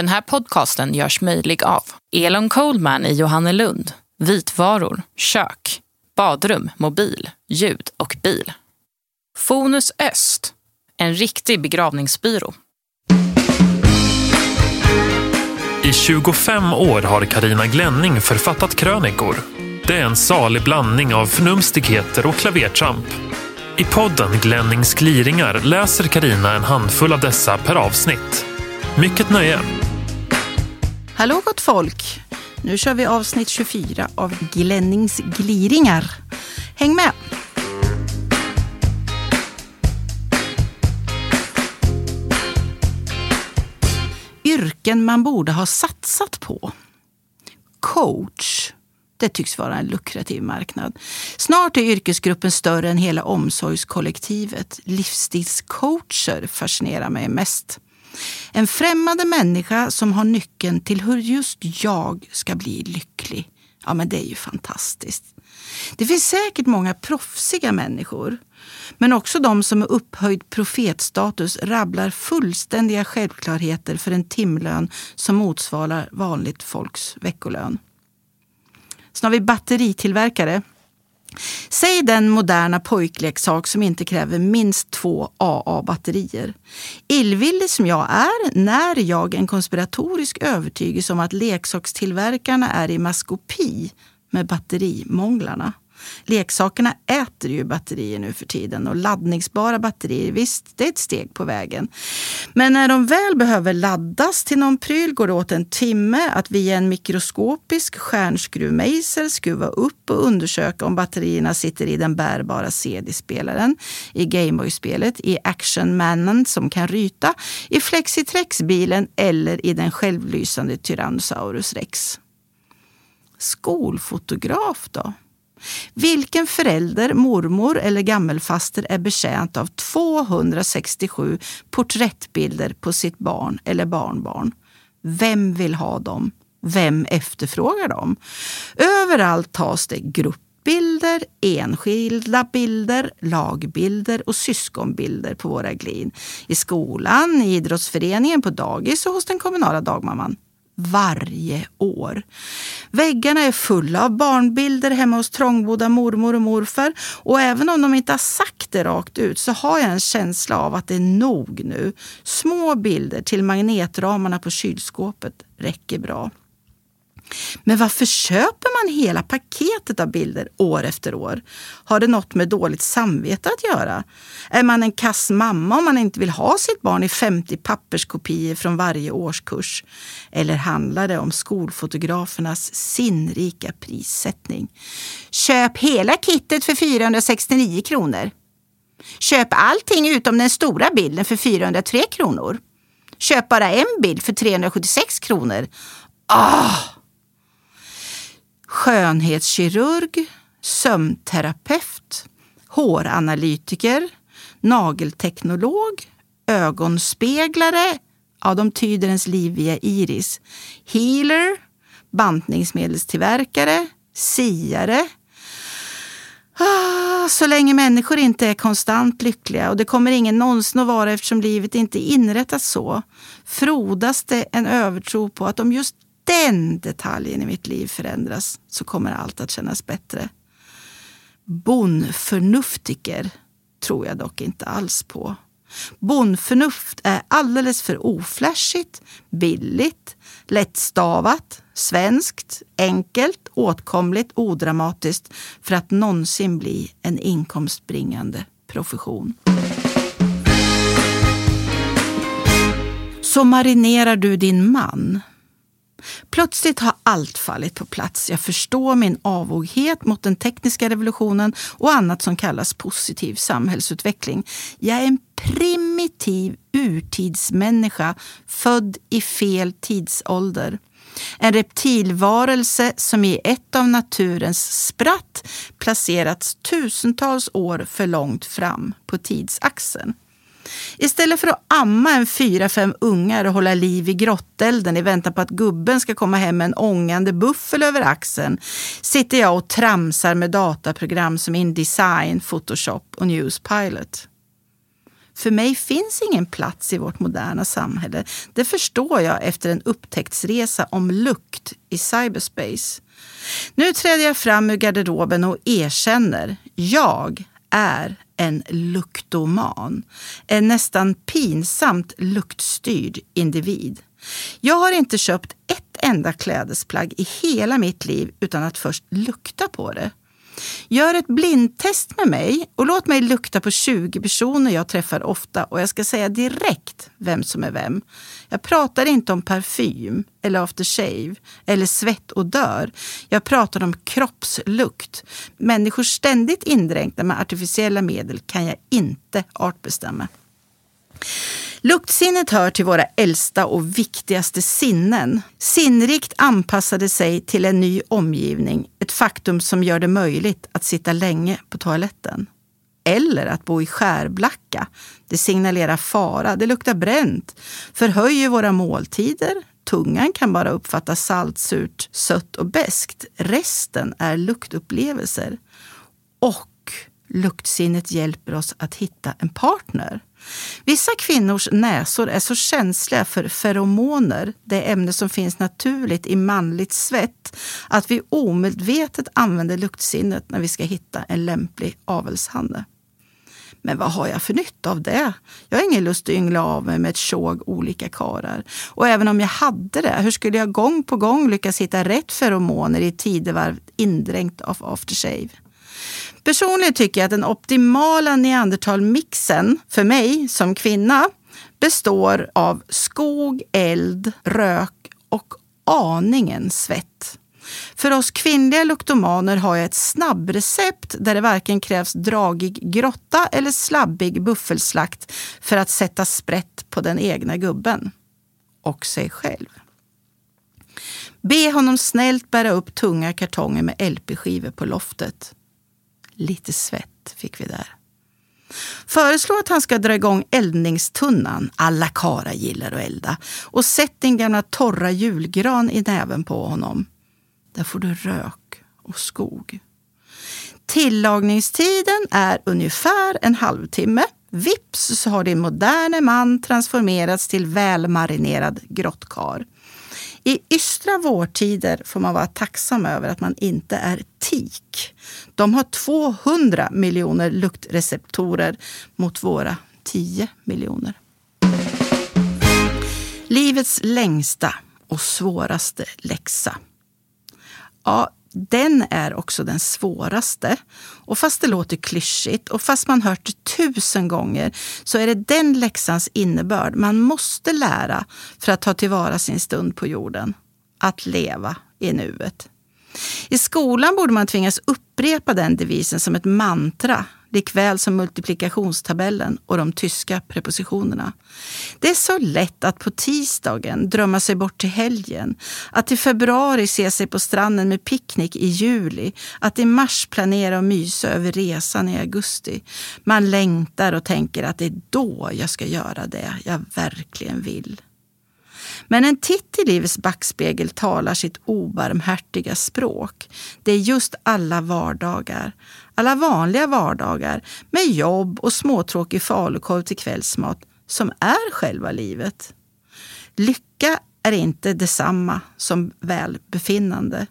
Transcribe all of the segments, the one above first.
Den här podcasten görs möjlig av Elon Coldman i Johannelund, vitvaror, kök, badrum, mobil, ljud och bil. Fonus Öst, en riktig begravningsbyrå. I 25 år har Karina Glänning författat krönikor. Det är en salig blandning av förnumstigheter och klavertramp. I podden Glennings gliringar läser Karina en handfull av dessa per avsnitt. Mycket nöje! Hallå gott folk! Nu kör vi avsnitt 24 av Glennings gliringar. Häng med! Yrken man borde ha satsat på. Coach. Det tycks vara en lukrativ marknad. Snart är yrkesgruppen större än hela omsorgskollektivet. Livsstilscoacher fascinerar mig mest. En främmande människa som har nyckeln till hur just jag ska bli lycklig. Ja, men det är ju fantastiskt. Det finns säkert många proffsiga människor. Men också de som med upphöjd profetstatus rabblar fullständiga självklarheter för en timlön som motsvarar vanligt folks veckolön. Sen har vi batteritillverkare. Säg den moderna pojkleksak som inte kräver minst två AA-batterier. Illvillig som jag är när jag en konspiratorisk övertygelse om att leksakstillverkarna är i maskopi med batterimånglarna. Leksakerna äter ju batterier nu för tiden och laddningsbara batterier, visst, det är ett steg på vägen. Men när de väl behöver laddas till någon pryl går det åt en timme att via en mikroskopisk stjärnskruvmejsel skruva upp och undersöka om batterierna sitter i den bärbara CD-spelaren, i Gameboy-spelet, i Actionmannen som kan ryta, i Flexitrex-bilen eller i den självlysande Tyrannosaurus rex. Skolfotograf då? Vilken förälder, mormor eller gammelfaster är betjänt av 267 porträttbilder på sitt barn eller barnbarn? Vem vill ha dem? Vem efterfrågar dem? Överallt tas det gruppbilder, enskilda bilder, lagbilder och syskonbilder på våra glin. I skolan, i idrottsföreningen, på dagis och hos den kommunala dagmamman varje år. Väggarna är fulla av barnbilder hemma hos trångbodda mormor och morfar. Och även om de inte har sagt det rakt ut så har jag en känsla av att det är nog nu. Små bilder till magnetramarna på kylskåpet räcker bra. Men varför köper man hela paketet av bilder år efter år? Har det något med dåligt samvete att göra? Är man en kass mamma om man inte vill ha sitt barn i 50 papperskopior från varje årskurs? Eller handlar det om skolfotografernas sinnrika prissättning? Köp hela kittet för 469 kronor. Köp allting utom den stora bilden för 403 kronor. Köp bara en bild för 376 kronor. Ah! Skönhetskirurg, sömnterapeut, håranalytiker, nagelteknolog, ögonspeglare, ja de tyder ens liv via iris, healer, bantningsmedelstillverkare, siare. Ah, så länge människor inte är konstant lyckliga och det kommer ingen någonsin att vara eftersom livet inte är inrättat så, frodas det en övertro på att om just den detaljen i mitt liv förändras så kommer allt att kännas bättre. Bonförnuftiker tror jag dock inte alls på. Bondförnuft är alldeles för oflashigt, billigt, lättstavat, svenskt, enkelt, åtkomligt, odramatiskt för att någonsin bli en inkomstbringande profession. Så marinerar du din man Plötsligt har allt fallit på plats. Jag förstår min avoghet mot den tekniska revolutionen och annat som kallas positiv samhällsutveckling. Jag är en primitiv urtidsmänniska född i fel tidsålder. En reptilvarelse som i ett av naturens spratt placerats tusentals år för långt fram på tidsaxeln. Istället för att amma en fyra, fem ungar och hålla liv i grottelden i väntan på att gubben ska komma hem med en ångande buffel över axeln sitter jag och tramsar med dataprogram som Indesign, Photoshop och Newspilot. För mig finns ingen plats i vårt moderna samhälle. Det förstår jag efter en upptäcktsresa om lukt i cyberspace. Nu träder jag fram ur garderoben och erkänner. Jag är en luktoman. En nästan pinsamt luktstyrd individ. Jag har inte köpt ett enda klädesplagg i hela mitt liv utan att först lukta på det. Gör ett blindtest med mig och låt mig lukta på 20 personer jag träffar ofta och jag ska säga direkt vem som är vem. Jag pratar inte om parfym eller aftershave eller svett och dör. Jag pratar om kroppslukt. Människor ständigt indränkta med artificiella medel kan jag inte artbestämma. Luktsinnet hör till våra äldsta och viktigaste sinnen. Sinnrikt anpassade sig till en ny omgivning, ett faktum som gör det möjligt att sitta länge på toaletten. Eller att bo i skärblacka. Det signalerar fara, det luktar bränt, förhöjer våra måltider. Tungan kan bara uppfatta salt, surt, sött och beskt. Resten är luktupplevelser. Och luktsinnet hjälper oss att hitta en partner. Vissa kvinnors näsor är så känsliga för feromoner, det ämne som finns naturligt i manligt svett, att vi omedvetet använder luktsinnet när vi ska hitta en lämplig avelshanne. Men vad har jag för nytta av det? Jag har ingen lust att yngla av mig med ett tjog olika karar. Och även om jag hade det, hur skulle jag gång på gång lyckas hitta rätt feromoner i ett tidevarv indränkt av aftershave? Personligen tycker jag att den optimala neandertalmixen för mig som kvinna består av skog, eld, rök och aningen svett. För oss kvinnliga luktomaner har jag ett snabbrecept där det varken krävs dragig grotta eller slabbig buffelslakt för att sätta sprätt på den egna gubben. Och sig själv. Be honom snällt bära upp tunga kartonger med LP-skivor på loftet. Lite svett fick vi där. Föreslå att han ska dra igång eldningstunnan, alla kara gillar att elda, och sätt din gamla torra julgran i näven på honom. Där får du rök och skog. Tillagningstiden är ungefär en halvtimme. Vips så har din moderne man transformerats till välmarinerad grottkar. I ystra vårtider får man vara tacksam över att man inte är tik. De har 200 miljoner luktreceptorer mot våra 10 miljoner. Livets längsta och svåraste läxa. Ja, den är också den svåraste. Och fast det låter klyschigt och fast man hört det tusen gånger så är det den läxans innebörd man måste lära för att ta tillvara sin stund på jorden. Att leva i nuet. I skolan borde man tvingas upprepa den devisen som ett mantra likväl som multiplikationstabellen och de tyska prepositionerna. Det är så lätt att på tisdagen drömma sig bort till helgen, att i februari se sig på stranden med picknick i juli, att i mars planera och mysa över resan i augusti. Man längtar och tänker att det är då jag ska göra det jag verkligen vill. Men en titt i livets backspegel talar sitt obarmhärtiga språk. Det är just alla vardagar, alla vanliga vardagar med jobb och småtråkig falukorv till kvällsmat som är själva livet. Lycka är inte detsamma som välbefinnande.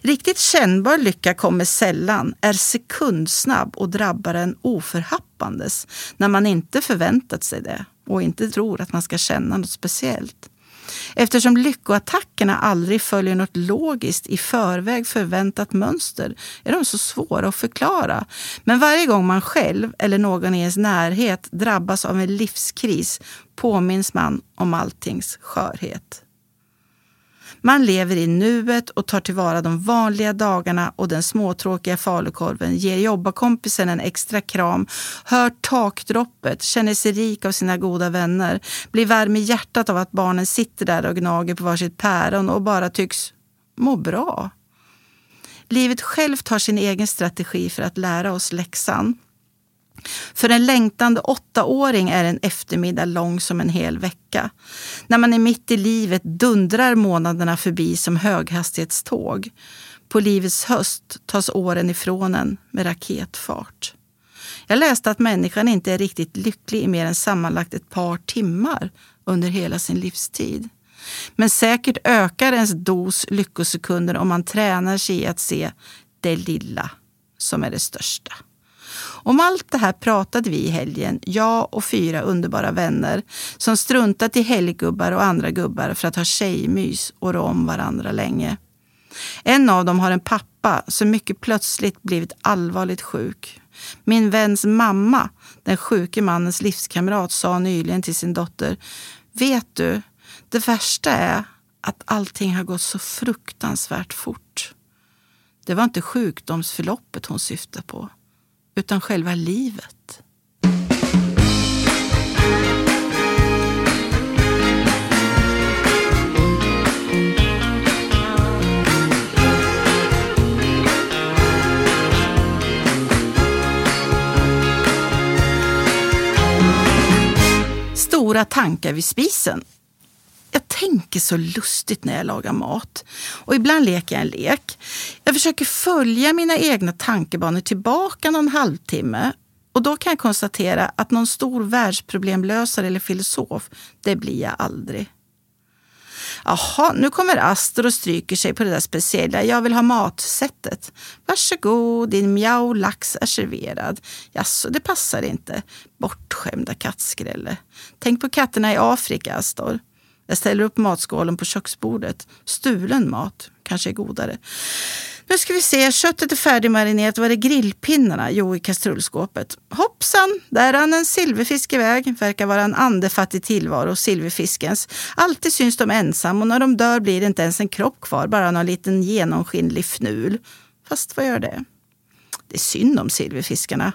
Riktigt kännbar lycka kommer sällan, är sekundsnabb och drabbar en oförhappandes när man inte förväntat sig det och inte tror att man ska känna något speciellt. Eftersom lyckoattackerna aldrig följer något logiskt i förväg förväntat mönster är de så svåra att förklara. Men varje gång man själv eller någon i ens närhet drabbas av en livskris påminns man om alltings skörhet. Man lever i nuet och tar tillvara de vanliga dagarna och den småtråkiga falukorven, ger jobbarkompisen en extra kram, hör takdroppet, känner sig rik av sina goda vänner, blir varm i hjärtat av att barnen sitter där och gnager på varsitt päron och bara tycks må bra. Livet självt har sin egen strategi för att lära oss läxan. För en längtande åttaåring är en eftermiddag lång som en hel vecka. När man är mitt i livet dundrar månaderna förbi som höghastighetståg. På livets höst tas åren ifrån en med raketfart. Jag läste att människan inte är riktigt lycklig i mer än sammanlagt ett par timmar under hela sin livstid. Men säkert ökar ens dos lyckosekunder om man tränar sig i att se det lilla som är det största. Om allt det här pratade vi i helgen, jag och fyra underbara vänner som struntat i helggubbar och andra gubbar för att ha tjejmys och rå om varandra länge. En av dem har en pappa som mycket plötsligt blivit allvarligt sjuk. Min väns mamma, den sjuke mannens livskamrat, sa nyligen till sin dotter Vet du, det värsta är att allting har gått så fruktansvärt fort. Det var inte sjukdomsförloppet hon syftade på, utan själva livet. Stora tankar vid spisen tänker så lustigt när jag lagar mat. Och ibland leker jag en lek. Jag försöker följa mina egna tankebanor tillbaka någon halvtimme. Och då kan jag konstatera att någon stor världsproblemlösare eller filosof, det blir jag aldrig. Jaha, nu kommer Astor och stryker sig på det där speciella jag vill ha matsättet. Varsågod, din mjau lax är serverad. Jaså, det passar inte. Bortskämda kattskrälle. Tänk på katterna i Afrika, Astor. Jag ställer upp matskålen på köksbordet. Stulen mat kanske är godare. Nu ska vi se, köttet är färdigmarinerat. Var är grillpinnarna? Jo, i kastrullskåpet. Hoppsan, där rann en silverfisk iväg. Verkar vara en andefattig tillvaro, silverfiskens. Alltid syns de ensam och när de dör blir det inte ens en kropp kvar, bara någon liten genomskinlig fnul. Fast vad gör det? Det är synd om silverfiskarna.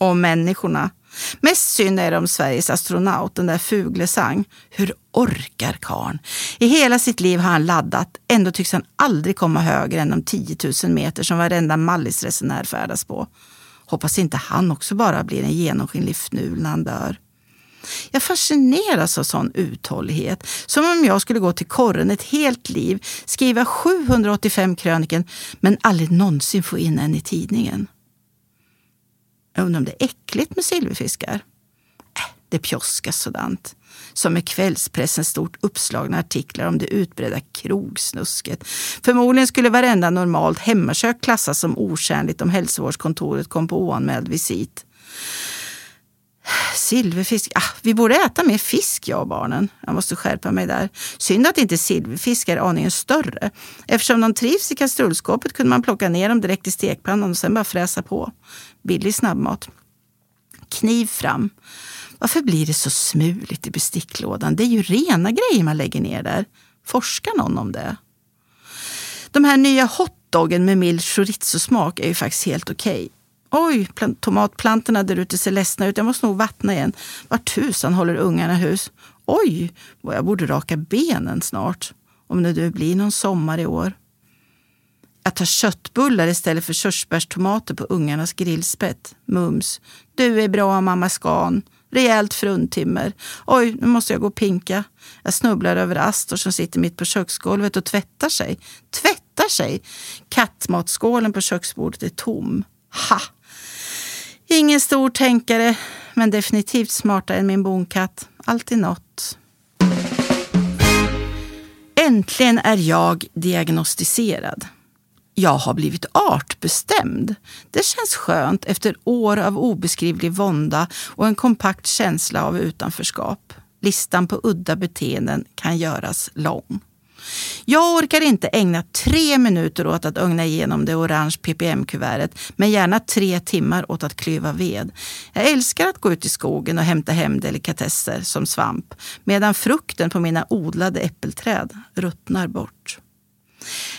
Och människorna. Mest synd är det om Sveriges astronaut, den där Fuglesang. Hur orkar karn? I hela sitt liv har han laddat, ändå tycks han aldrig komma högre än de 10 000 meter som varenda Mallisresenär färdas på. Hoppas inte han också bara blir en genomskinlig fnul när han dör. Jag fascineras av sån uthållighet. Som om jag skulle gå till korren ett helt liv, skriva 785 kröniken men aldrig någonsin få in en i tidningen. Jag undrar om det är äckligt med silverfiskar? Äh, det pjoskas sådant. Som med kvällspressens stort uppslagna artiklar om det utbredda krogsnusket. Förmodligen skulle varenda normalt hemmakök klassas som otjänligt om hälsovårdskontoret kom på oanmäld visit. Silverfisk. Ah, vi borde äta mer fisk, jag och barnen. Jag måste skärpa mig där. Synd att inte silverfisk är aningen större. Eftersom de trivs i kastrullskåpet kunde man plocka ner dem direkt i stekpannan och sen bara fräsa på. Billig snabbmat. Kniv fram. Varför blir det så smuligt i besticklådan? Det är ju rena grejer man lägger ner där. Forskar någon om det? De här nya hotdoggen med mild chorizo-smak är ju faktiskt helt okej. Okay. Oj, tomatplantorna där ute ser ledsna ut. Jag måste nog vattna igen. Var tusan håller ungarna hus? Oj, vad jag borde raka benen snart. Om det nu blir någon sommar i år. Jag tar köttbullar istället för körsbärstomater på ungarnas grillspett. Mums. Du är bra mamma Skan. Rejält fruntimmer. Oj, nu måste jag gå och pinka. Jag snubblar över Astor som sitter mitt på köksgolvet och tvättar sig. Tvättar sig? Kattmatskålen på köksbordet är tom. Ha! Ingen stor tänkare, men definitivt smartare än min bonkatt. Alltid något. Äntligen är jag diagnostiserad. Jag har blivit artbestämd. Det känns skönt efter år av obeskrivlig vånda och en kompakt känsla av utanförskap. Listan på udda beteenden kan göras lång. Jag orkar inte ägna tre minuter åt att ögna igenom det orange ppm-kuvertet, men gärna tre timmar åt att klyva ved. Jag älskar att gå ut i skogen och hämta hem delikatesser som svamp, medan frukten på mina odlade äppelträd ruttnar bort.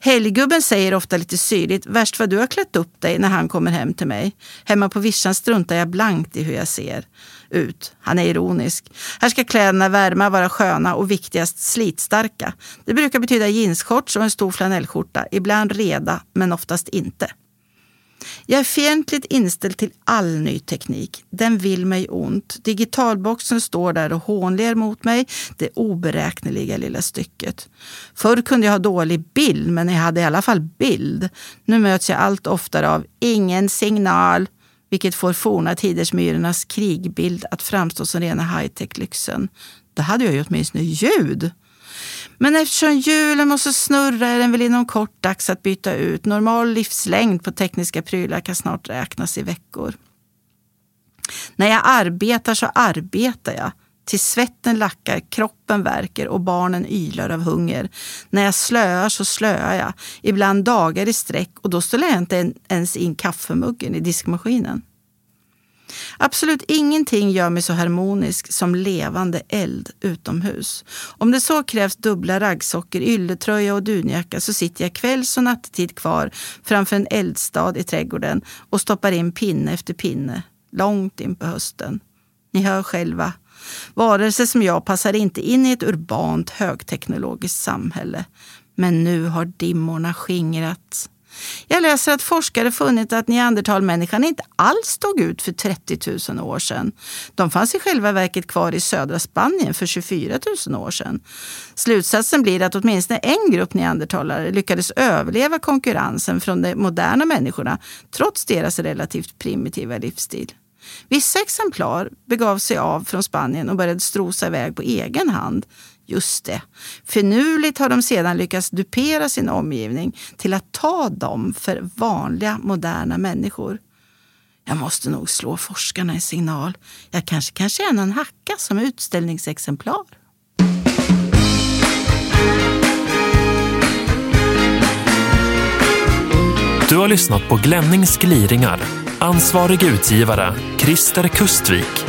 Helggubben säger ofta lite syrligt, värst vad du har klätt upp dig när han kommer hem till mig. Hemma på vischan struntar jag blankt i hur jag ser ut. Han är ironisk. Här ska kläderna värma, vara sköna och viktigast slitstarka. Det brukar betyda jeansshorts och en stor flanellskjorta. Ibland reda, men oftast inte. Jag är fientligt inställd till all ny teknik. Den vill mig ont. Digitalboxen står där och hånler mot mig, det oberäkneliga lilla stycket. Förr kunde jag ha dålig bild, men jag hade i alla fall bild. Nu möts jag allt oftare av ingen signal. vilket får forna tiders myrornas krigbild att framstå som rena high-tech-lyxen. Då hade jag ju åtminstone ljud. Men eftersom hjulen måste snurra är den väl inom kort dags att byta ut. Normal livslängd på tekniska prylar kan snart räknas i veckor. När jag arbetar så arbetar jag. Tills svetten lackar, kroppen verkar och barnen ylar av hunger. När jag slöar så slöar jag, ibland dagar i sträck och då ställer jag inte ens in kaffemuggen i diskmaskinen. Absolut ingenting gör mig så harmonisk som levande eld utomhus. Om det så krävs dubbla raggsockor, ylletröja och dunjacka så sitter jag kvälls och nattetid kvar framför en eldstad i trädgården och stoppar in pinne efter pinne, långt in på hösten. Ni hör själva. Varelser som jag passar inte in i ett urbant högteknologiskt samhälle. Men nu har dimmorna skingrats. Jag läser att forskare funnit att neandertalmänniskan inte alls stod ut för 30 000 år sedan. De fanns i själva verket kvar i södra Spanien för 24 000 år sedan. Slutsatsen blir att åtminstone en grupp neandertalare lyckades överleva konkurrensen från de moderna människorna trots deras relativt primitiva livsstil. Vissa exemplar begav sig av från Spanien och började strosa iväg på egen hand. Just det. Finurligt har de sedan lyckats dupera sin omgivning till att ta dem för vanliga moderna människor. Jag måste nog slå forskarna en signal. Jag kanske kan tjäna en hacka som utställningsexemplar. Du har lyssnat på Glennings gliringar. Ansvarig utgivare Christer Kustvik.